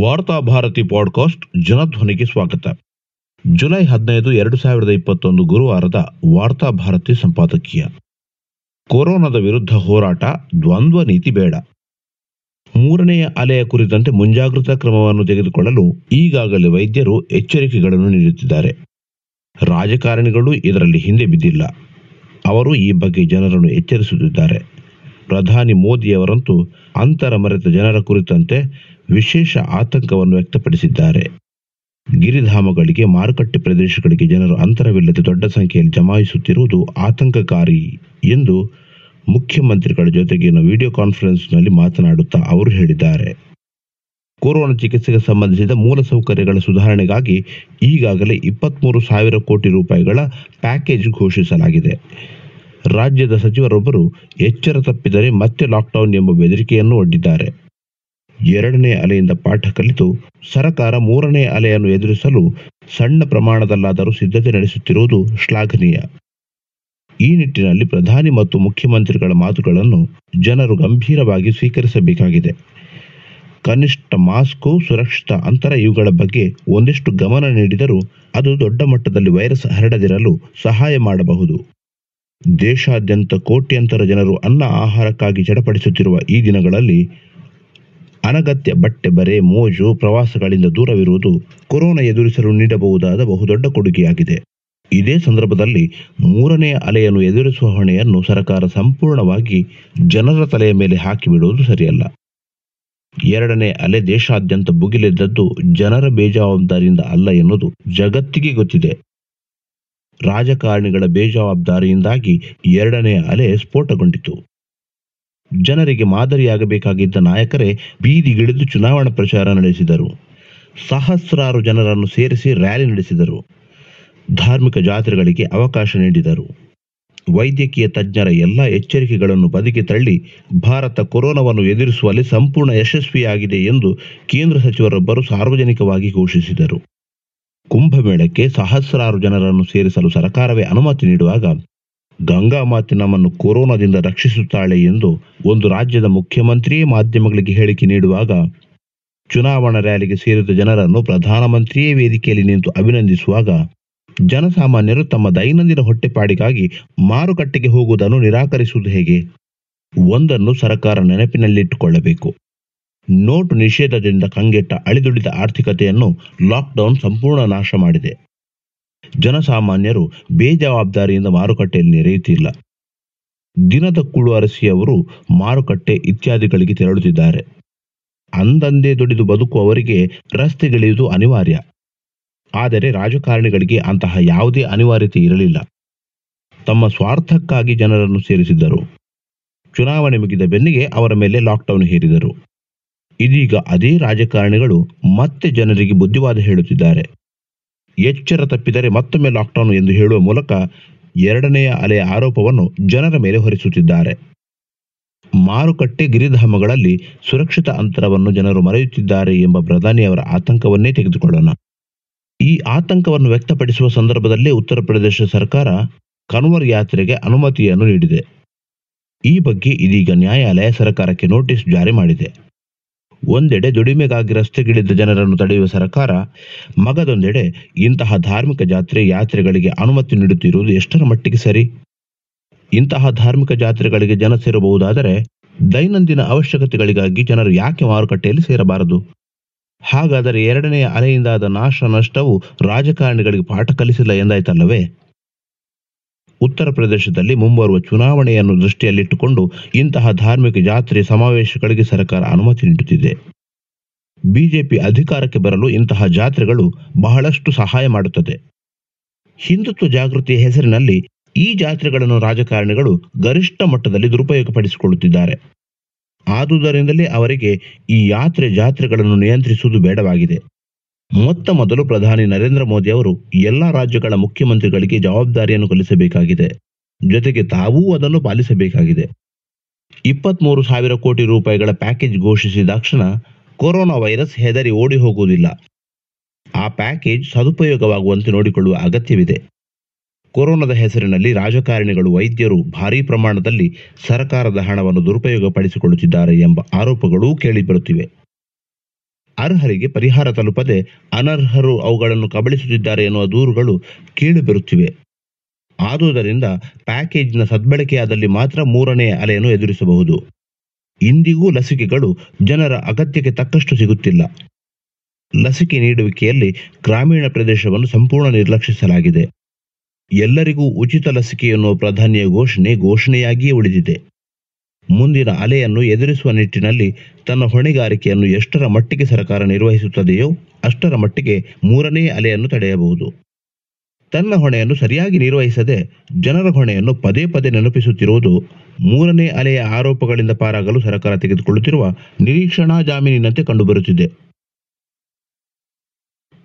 ವಾರ್ತಾ ಭಾರತಿ ಪಾಡ್ಕಾಸ್ಟ್ ಜನಧ್ವನಿಗೆ ಸ್ವಾಗತ. ಜುಲೈ ಹದಿನೈದು, ಎರಡು ಸಾವಿರದ ಇಪ್ಪತ್ತೊಂದು ಗುರುವಾರದ ವಾರ್ತಾ ಭಾರತಿ ಸಂಪಾದಕೀಯ. ಕೊರೋನಾದ ವಿರುದ್ಧ ಹೋರಾಟ, ದ್ವಂದ್ವ ನೀತಿ ಬೇಡ. ಮೂರನೆಯ ಅಲೆಯ ಕುರಿತಂತೆ ಮುಂಜಾಗ್ರತಾ ಕ್ರಮವನ್ನು ತೆಗೆದುಕೊಳ್ಳಲು ಈಗಾಗಲೇ ವೈದ್ಯರು ಎಚ್ಚರಿಕೆಗಳನ್ನು ನೀಡುತ್ತಿದ್ದಾರೆ. ರಾಜಕಾರಣಿಗಳು ಇದರಲ್ಲಿ ಹಿಂದೆ ಬಿದ್ದಿಲ್ಲ. ಅವರು ಈ ಬಗ್ಗೆ ಜನರನ್ನು ಎಚ್ಚರಿಸುತ್ತಿದ್ದಾರೆ. ಪ್ರಧಾನಿ ಮೋದಿಯವರಂತೂ ಅಂತರ ಮರೆತ ಜನರ ಕುರಿತಂತೆ ವಿಶೇಷ ಆತಂಕವನ್ನು ವ್ಯಕ್ತಪಡಿಸಿದ್ದಾರೆ. ಗಿರಿಧಾಮಗಳಿಗೆ ಮಾರುಕಟ್ಟೆ ಪ್ರದೇಶಗಳಿಗೆ ಜನರು ಅಂತರವಿಲ್ಲದೆ ದೊಡ್ಡ ಸಂಖ್ಯೆಯಲ್ಲಿ ಜಮಾಯಿಸುತ್ತಿರುವುದು ಆತಂಕಕಾರಿ ಎಂದು ಮುಖ್ಯಮಂತ್ರಿಗಳ ಜೊತೆಗಿನ ವಿಡಿಯೋ ಕಾನ್ಫರೆನ್ಸ್ನಲ್ಲಿ ಮಾತನಾಡುತ್ತಾ ಅವರು ಹೇಳಿದ್ದಾರೆ. ಕೊರೋನಾ ಚಿಕಿತ್ಸೆಗೆ ಸಂಬಂಧಿಸಿದ ಮೂಲಸೌಕರ್ಯಗಳ ಸುಧಾರಣೆಗಾಗಿ ಈಗಾಗಲೇ ಇಪ್ಪತ್ತ್ಮೂರು ಸಾವಿರ ಕೋಟಿ ರೂಪಾಯಿಗಳ ಪ್ಯಾಕೇಜ್ ಘೋಷಿಸಲಾಗಿದೆ. ರಾಜ್ಯದ ಸಚಿವರೊಬ್ಬರು ಎಚ್ಚರ ತಪ್ಪಿದರೆ ಮತ್ತೆ ಲಾಕ್ಡೌನ್ ಎಂಬ ಬೆದರಿಕೆಯನ್ನು ಒಡ್ಡಿದ್ದಾರೆ. ಎರಡನೇ ಅಲೆಯಿಂದ ಪಾಠ ಕಲಿತು ಸರಕಾರ ಮೂರನೇ ಅಲೆಯನ್ನು ಎದುರಿಸಲು ಸಣ್ಣ ಪ್ರಮಾಣದಲ್ಲಾದರೂ ಸಿದ್ಧತೆ ನಡೆಸುತ್ತಿರುವುದು ಶ್ಲಾಘನೀಯ. ಈ ನಿಟ್ಟಿನಲ್ಲಿ ಪ್ರಧಾನಿ ಮತ್ತು ಮುಖ್ಯಮಂತ್ರಿಗಳ ಮಾತುಗಳನ್ನು ಜನರು ಗಂಭೀರವಾಗಿ ಸ್ವೀಕರಿಸಬೇಕಾಗಿದೆ. ಕನಿಷ್ಠ ಮಾಸ್ಕ್, ಸುರಕ್ಷಿತ ಅಂತರ ಇವುಗಳ ಬಗ್ಗೆ ಒಂದಿಷ್ಟು ಗಮನ ನೀಡಿದರೂ ಅದು ದೊಡ್ಡ ಮಟ್ಟದಲ್ಲಿ ವೈರಸ್ ಹರಡದಿರಲು ಸಹಾಯ ಮಾಡಬಹುದು. ದೇಶಾದ್ಯಂತ ಕೋಟ್ಯಂತರ ಜನರು ಅನ್ನ ಆಹಾರಕ್ಕಾಗಿ ಚಡಪಡಿಸುತ್ತಿರುವ ಈ ದಿನಗಳಲ್ಲಿ ಅನಗತ್ಯ ಬಟ್ಟೆ ಬರೆ, ಮೋಜು, ಪ್ರವಾಸಗಳಿಂದ ದೂರವಿರುವುದು ಕೊರೋನಾ ಎದುರಿಸಲು ನೀಡಬಹುದಾದ ಬಹುದೊಡ್ಡ ಕೊಡುಗೆಯಾಗಿದೆ. ಇದೇ ಸಂದರ್ಭದಲ್ಲಿ ಮೂರನೇ ಅಲೆಯನ್ನು ಎದುರಿಸುವ ಹೊಣೆಯನ್ನು ಸರ್ಕಾರ ಸಂಪೂರ್ಣವಾಗಿ ಜನರ ತಲೆಯ ಮೇಲೆ ಹಾಕಿಬಿಡುವುದು ಸರಿಯಲ್ಲ. ಎರಡನೇ ಅಲೆ ದೇಶಾದ್ಯಂತ ಭುಗಿಲೆದ್ದದ್ದು ಜನರ ಬೇಜವಾಬ್ದಾರಿಯಿಂದ ಅಲ್ಲ ಎನ್ನುವುದು ಜಗತ್ತಿಗೆ ಗೊತ್ತಿದೆ. ರಾಜಕಾರಣಿಗಳ ಬೇಜವಾಬ್ದಾರಿಯಿಂದಾಗಿ ಎರಡನೇ ಅಲೆ ಸ್ಫೋಟಗೊಂಡಿತು. ಜನರಿಗೆ ಮಾದರಿಯಾಗಬೇಕಾಗಿದ್ದ ನಾಯಕರೇ ಬೀದಿಗಿಳಿದು ಚುನಾವಣಾ ಪ್ರಚಾರ ನಡೆಸಿದರು. ಸಹಸ್ರಾರು ಜನರನ್ನು ಸೇರಿಸಿ ರ್ಯಾಲಿ ನಡೆಸಿದರು. ಧಾರ್ಮಿಕ ಜಾತ್ರೆಗಳಿಗೆ ಅವಕಾಶ ನೀಡಿದರು. ವೈದ್ಯಕೀಯ ತಜ್ಞರ ಎಲ್ಲ ಎಚ್ಚರಿಕೆಗಳನ್ನು ಬದಿಗೆ ತಳ್ಳಿ ಭಾರತ ಕೊರೋನಾವನ್ನು ಎದುರಿಸುವಲ್ಲಿ ಸಂಪೂರ್ಣ ಯಶಸ್ವಿಯಾಗಿದೆ ಎಂದು ಕೇಂದ್ರ ಸಚಿವರೊಬ್ಬರು ಸಾರ್ವಜನಿಕವಾಗಿ ಘೋಷಿಸಿದರು. ಕುಂಭಮೇಳಕ್ಕೆ ಸಹಸ್ರಾರು ಜನರನ್ನು ಸೇರಿಸಲು ಸರ್ಕಾರವೇ ಅನುಮತಿ ನೀಡುವಾಗ ಗಂಗಾ ಮಾತೆ ನಮ್ಮನ್ನು ಕೊರೋನಾದಿಂದ ರಕ್ಷಿಸುತ್ತಾಳೆ ಎಂದು ಒಂದು ರಾಜ್ಯದ ಮುಖ್ಯಮಂತ್ರಿಯೇ ಮಾಧ್ಯಮಗಳಿಗೆ ಹೇಳಿಕೆ ನೀಡುವಾಗ ಚುನಾವಣಾ ರ್ಯಾಲಿಗೆ ಸೇರಿದ ಜನರನ್ನು ಪ್ರಧಾನಮಂತ್ರಿಯೇ ವೇದಿಕೆಯಲ್ಲಿ ನಿಂತು ಅಭಿನಂದಿಸುವಾಗ ಜನಸಾಮಾನ್ಯರು ತಮ್ಮ ದೈನಂದಿನ ಹೊಟ್ಟೆಪಾಡಿಗಾಗಿ ಮಾರುಕಟ್ಟೆಗೆ ಹೋಗುವುದನ್ನು ನಿರಾಕರಿಸುವುದು ಹೇಗೆ? ಒಂದನ್ನು ಸರ್ಕಾರ ನೆನಪಿನಲ್ಲಿಟ್ಟುಕೊಳ್ಳಬೇಕು. ನೋಟು ನಿಷೇಧದಿಂದ ಕಂಗೆಟ್ಟ ಅಳಿದುಳಿದ ಆರ್ಥಿಕತೆಯನ್ನು ಲಾಕ್ಡೌನ್ ಸಂಪೂರ್ಣ ನಾಶ ಮಾಡಿದೆ. ಜನಸಾಮಾನ್ಯರು ಬೇಜವಾಬ್ದಾರಿಯಿಂದ ಮಾರುಕಟ್ಟೆಯಲ್ಲಿ ನೆರೆಯುತ್ತಿಲ್ಲ. ದಿನದ ಕುಳು ಅರಸಿಯವರು ಮಾರುಕಟ್ಟೆ ಇತ್ಯಾದಿಗಳಿಗೆ ತೆರಳುತ್ತಿದ್ದಾರೆ. ಅಂದಂದೇ ದುಡಿದು ಬದುಕುವವರಿಗೆ ರಸ್ತೆಗಿಳಿಯುವುದು ಅನಿವಾರ್ಯ. ಆದರೆ ರಾಜಕಾರಣಿಗಳಿಗೆ ಅಂತಹ ಯಾವುದೇ ಅನಿವಾರ್ಯತೆ ಇರಲಿಲ್ಲ. ತಮ್ಮ ಸ್ವಾರ್ಥಕ್ಕಾಗಿ ಜನರನ್ನು ಸೇರಿಸಿದ್ದರು. ಚುನಾವಣೆ ಮುಗಿದ ಬೆನ್ನಿಗೆ ಅವರ ಮೇಲೆ ಲಾಕ್ಡೌನ್ ಹೇರಿದರು. ಇದೀಗ ಅದೇ ರಾಜಕಾರಣಿಗಳು ಮತ್ತೆ ಜನರಿಗೆ ಬುದ್ಧಿವಾದ ಹೇಳುತ್ತಿದ್ದಾರೆ. ಎಚ್ಚರ ತಪ್ಪಿದರೆ ಮತ್ತೊಮ್ಮೆ ಲಾಕ್ಡೌನ್ ಎಂದು ಹೇಳುವ ಮೂಲಕ ಎರಡನೆಯ ಅಲೆಯ ಆರೋಪವನ್ನು ಜನರ ಮೇಲೆ ಹೊರಿಸುತ್ತಿದ್ದಾರೆ. ಮಾರುಕಟ್ಟೆ ಗಿರಿಧಾಮಗಳಲ್ಲಿ ಸುರಕ್ಷಿತ ಅಂತರವನ್ನು ಜನರು ಮರೆಯುತ್ತಿದ್ದಾರೆ ಎಂಬ ಪ್ರಧಾನಿಯವರ ಆತಂಕವನ್ನೇ ತೆಗೆದುಕೊಳ್ಳೋಣ. ಈ ಆತಂಕವನ್ನು ವ್ಯಕ್ತಪಡಿಸುವ ಸಂದರ್ಭದಲ್ಲೇ ಉತ್ತರ ಪ್ರದೇಶ ಸರ್ಕಾರ ಕನ್ವರ್ ಯಾತ್ರೆಗೆ ಅನುಮತಿಯನ್ನು ನೀಡಿದೆ. ಈ ಬಗ್ಗೆ ಇದೀಗ ನ್ಯಾಯಾಲಯ ಸರ್ಕಾರಕ್ಕೆ ನೋಟಿಸ್ ಜಾರಿ ಮಾಡಿದೆ. ಒಂದೆಡೆ ದುಡಿಮೆಗಾಗಿ ರಸ್ತೆಗಿಳಿದ ಜನರನ್ನು ತಡೆಯುವ ಸರ್ಕಾರ, ಮಗದೊಂದೆಡೆ ಇಂತಹ ಧಾರ್ಮಿಕ ಜಾತ್ರೆ ಯಾತ್ರೆಗಳಿಗೆ ಅನುಮತಿ ನೀಡುತ್ತಿರುವುದು ಎಷ್ಟರ ಮಟ್ಟಿಗೆ ಸರಿ? ಇಂತಹ ಧಾರ್ಮಿಕ ಜಾತ್ರೆಗಳಿಗೆ ಜನ ಸೇರಬಹುದಾದರೆ ದೈನಂದಿನ ಅವಶ್ಯಕತೆಗಳಿಗಾಗಿ ಜನರು ಯಾಕೆ ಮಾರುಕಟ್ಟೆಯಲ್ಲಿ ಸೇರಬಾರದು? ಹಾಗಾದರೆ ಎರಡನೆಯ ಅಲೆಯಿಂದಾದ ನಾಶ ನಷ್ಟವು ರಾಜಕಾರಣಿಗಳಿಗೆ ಪಾಠ ಕಲಿಸಿಲ್ಲ ಎಂದಾಯ್ತಲ್ಲವೇ? ಉತ್ತರ ಪ್ರದೇಶದಲ್ಲಿ ಮುಂಬರುವ ಚುನಾವಣೆಯನ್ನು ದೃಷ್ಟಿಯಲ್ಲಿಟ್ಟುಕೊಂಡು ಇಂತಹ ಧಾರ್ಮಿಕ ಜಾತ್ರೆ ಸಮಾವೇಶಗಳಿಗೆ ಸರ್ಕಾರ ಅನುಮತಿ ನೀಡುತ್ತಿದೆ. ಬಿಜೆಪಿ ಅಧಿಕಾರಕ್ಕೆ ಬರಲು ಇಂತಹ ಜಾತ್ರೆಗಳು ಬಹಳಷ್ಟು ಸಹಾಯ ಮಾಡುತ್ತದೆ. ಹಿಂದುತ್ವ ಜಾಗೃತಿಯ ಹೆಸರಿನಲ್ಲಿ ಈ ಜಾತ್ರೆಗಳನ್ನು ರಾಜಕಾರಣಿಗಳು ಗರಿಷ್ಠ ಮಟ್ಟದಲ್ಲಿ ದುರುಪಯೋಗಪಡಿಸಿಕೊಳ್ಳುತ್ತಿದ್ದಾರೆ. ಆದುದರಿಂದಲೇ ಅವರಿಗೆ ಈ ಯಾತ್ರೆ ಜಾತ್ರೆಗಳನ್ನು ನಿಯಂತ್ರಿಸುವುದು ಬೇಡವಾಗಿದೆ. ಮೊತ್ತ ಮೊದಲು ಪ್ರಧಾನಿ ನರೇಂದ್ರ ಮೋದಿ ಅವರು ಎಲ್ಲ ರಾಜ್ಯಗಳ ಮುಖ್ಯಮಂತ್ರಿಗಳಿಗೆ ಜವಾಬ್ದಾರಿಯನ್ನು ಕಲಿಸಬೇಕಾಗಿದೆ ಜೊತೆಗೆ ತಾವೂ ಅದನ್ನು ಪಾಲಿಸಬೇಕಾಗಿದೆ. ಇಪ್ಪತ್ಮೂರು ಸಾವಿರ ಕೋಟಿ ರೂಪಾಯಿಗಳ ಪ್ಯಾಕೇಜ್ ಘೋಷಿಸಿದಾಕ್ಷಣ ಕೊರೋನಾ ವೈರಸ್ ಹೆದರಿ ಓಡಿ ಹೋಗುವುದಿಲ್ಲ. ಆ ಪ್ಯಾಕೇಜ್ ಸದುಪಯೋಗವಾಗುವಂತೆ ನೋಡಿಕೊಳ್ಳುವ ಅಗತ್ಯವಿದೆ. ಕೊರೋನಾದ ಹೆಸರಿನಲ್ಲಿ ರಾಜಕಾರಣಿಗಳು, ವೈದ್ಯರು ಭಾರೀ ಪ್ರಮಾಣದಲ್ಲಿ ಸರ್ಕಾರದ ಹಣವನ್ನು ದುರುಪಯೋಗಪಡಿಸಿಕೊಳ್ಳುತ್ತಿದ್ದಾರೆ ಎಂಬ ಆರೋಪಗಳೂ ಕೇಳಿಬರುತ್ತಿವೆ. ಅರ್ಹರಿಗೆ ಪರಿಹಾರ ತಲುಪದೆ ಅನರ್ಹರು ಅವುಗಳನ್ನು ಕಬಳಿಸುತ್ತಿದ್ದಾರೆ ಎನ್ನುವ ದೂರುಗಳು ಕೇಳಿಬರುತ್ತಿವೆ. ಆದುದರಿಂದ ಪ್ಯಾಕೇಜ್ನ ಸದ್ಬಳಕೆಯಾದಲ್ಲಿ ಮಾತ್ರ ಮೂರನೇ ಅಲೆಯನ್ನು ಎದುರಿಸಬಹುದು. ಇಂದಿಗೂ ಲಸಿಕೆಗಳು ಜನರ ಅಗತ್ಯಕ್ಕೆ ತಕ್ಕಷ್ಟು ಸಿಗುತ್ತಿಲ್ಲ. ಲಸಿಕೆ ನೀಡುವಿಕೆಯಲ್ಲಿ ಗ್ರಾಮೀಣ ಪ್ರದೇಶವನ್ನು ಸಂಪೂರ್ಣ ನಿರ್ಲಕ್ಷಿಸಲಾಗಿದೆ. ಎಲ್ಲರಿಗೂ ಉಚಿತ ಲಸಿಕೆ ಎನ್ನುವ ಪ್ರಧಾನಿಯ ಘೋಷಣೆ ಘೋಷಣೆಯಾಗಿಯೇ ಉಳಿದಿದೆ. ಮುಂದಿನ ಅಲೆಯನ್ನು ಎದುರಿಸುವ ನಿಟ್ಟಿನಲ್ಲಿ ತನ್ನ ಹೊಣೆಗಾರಿಕೆಯನ್ನು ಎಷ್ಟರ ಮಟ್ಟಿಗೆ ಸರ್ಕಾರ ನಿರ್ವಹಿಸುತ್ತದೆಯೋ ಅಷ್ಟರ ಮಟ್ಟಿಗೆ ಮೂರನೇ ಅಲೆಯನ್ನು ತಡೆಯಬಹುದು. ತನ್ನ ಹೊಣೆಯನ್ನು ಸರಿಯಾಗಿ ನಿರ್ವಹಿಸದೆ ಜನರ ಹೊಣೆಯನ್ನು ಪದೇ ಪದೇ ನೆನಪಿಸುತ್ತಿರುವುದು ಮೂರನೇ ಅಲೆಯ ಆರೋಪಗಳಿಂದ ಪಾರಾಗಲು ಸರ್ಕಾರ ತೆಗೆದುಕೊಳ್ಳುತ್ತಿರುವ ನಿರೀಕ್ಷಣಾ ಜಾಮೀನಿನಂತೆ ಕಂಡುಬರುತ್ತಿದೆ.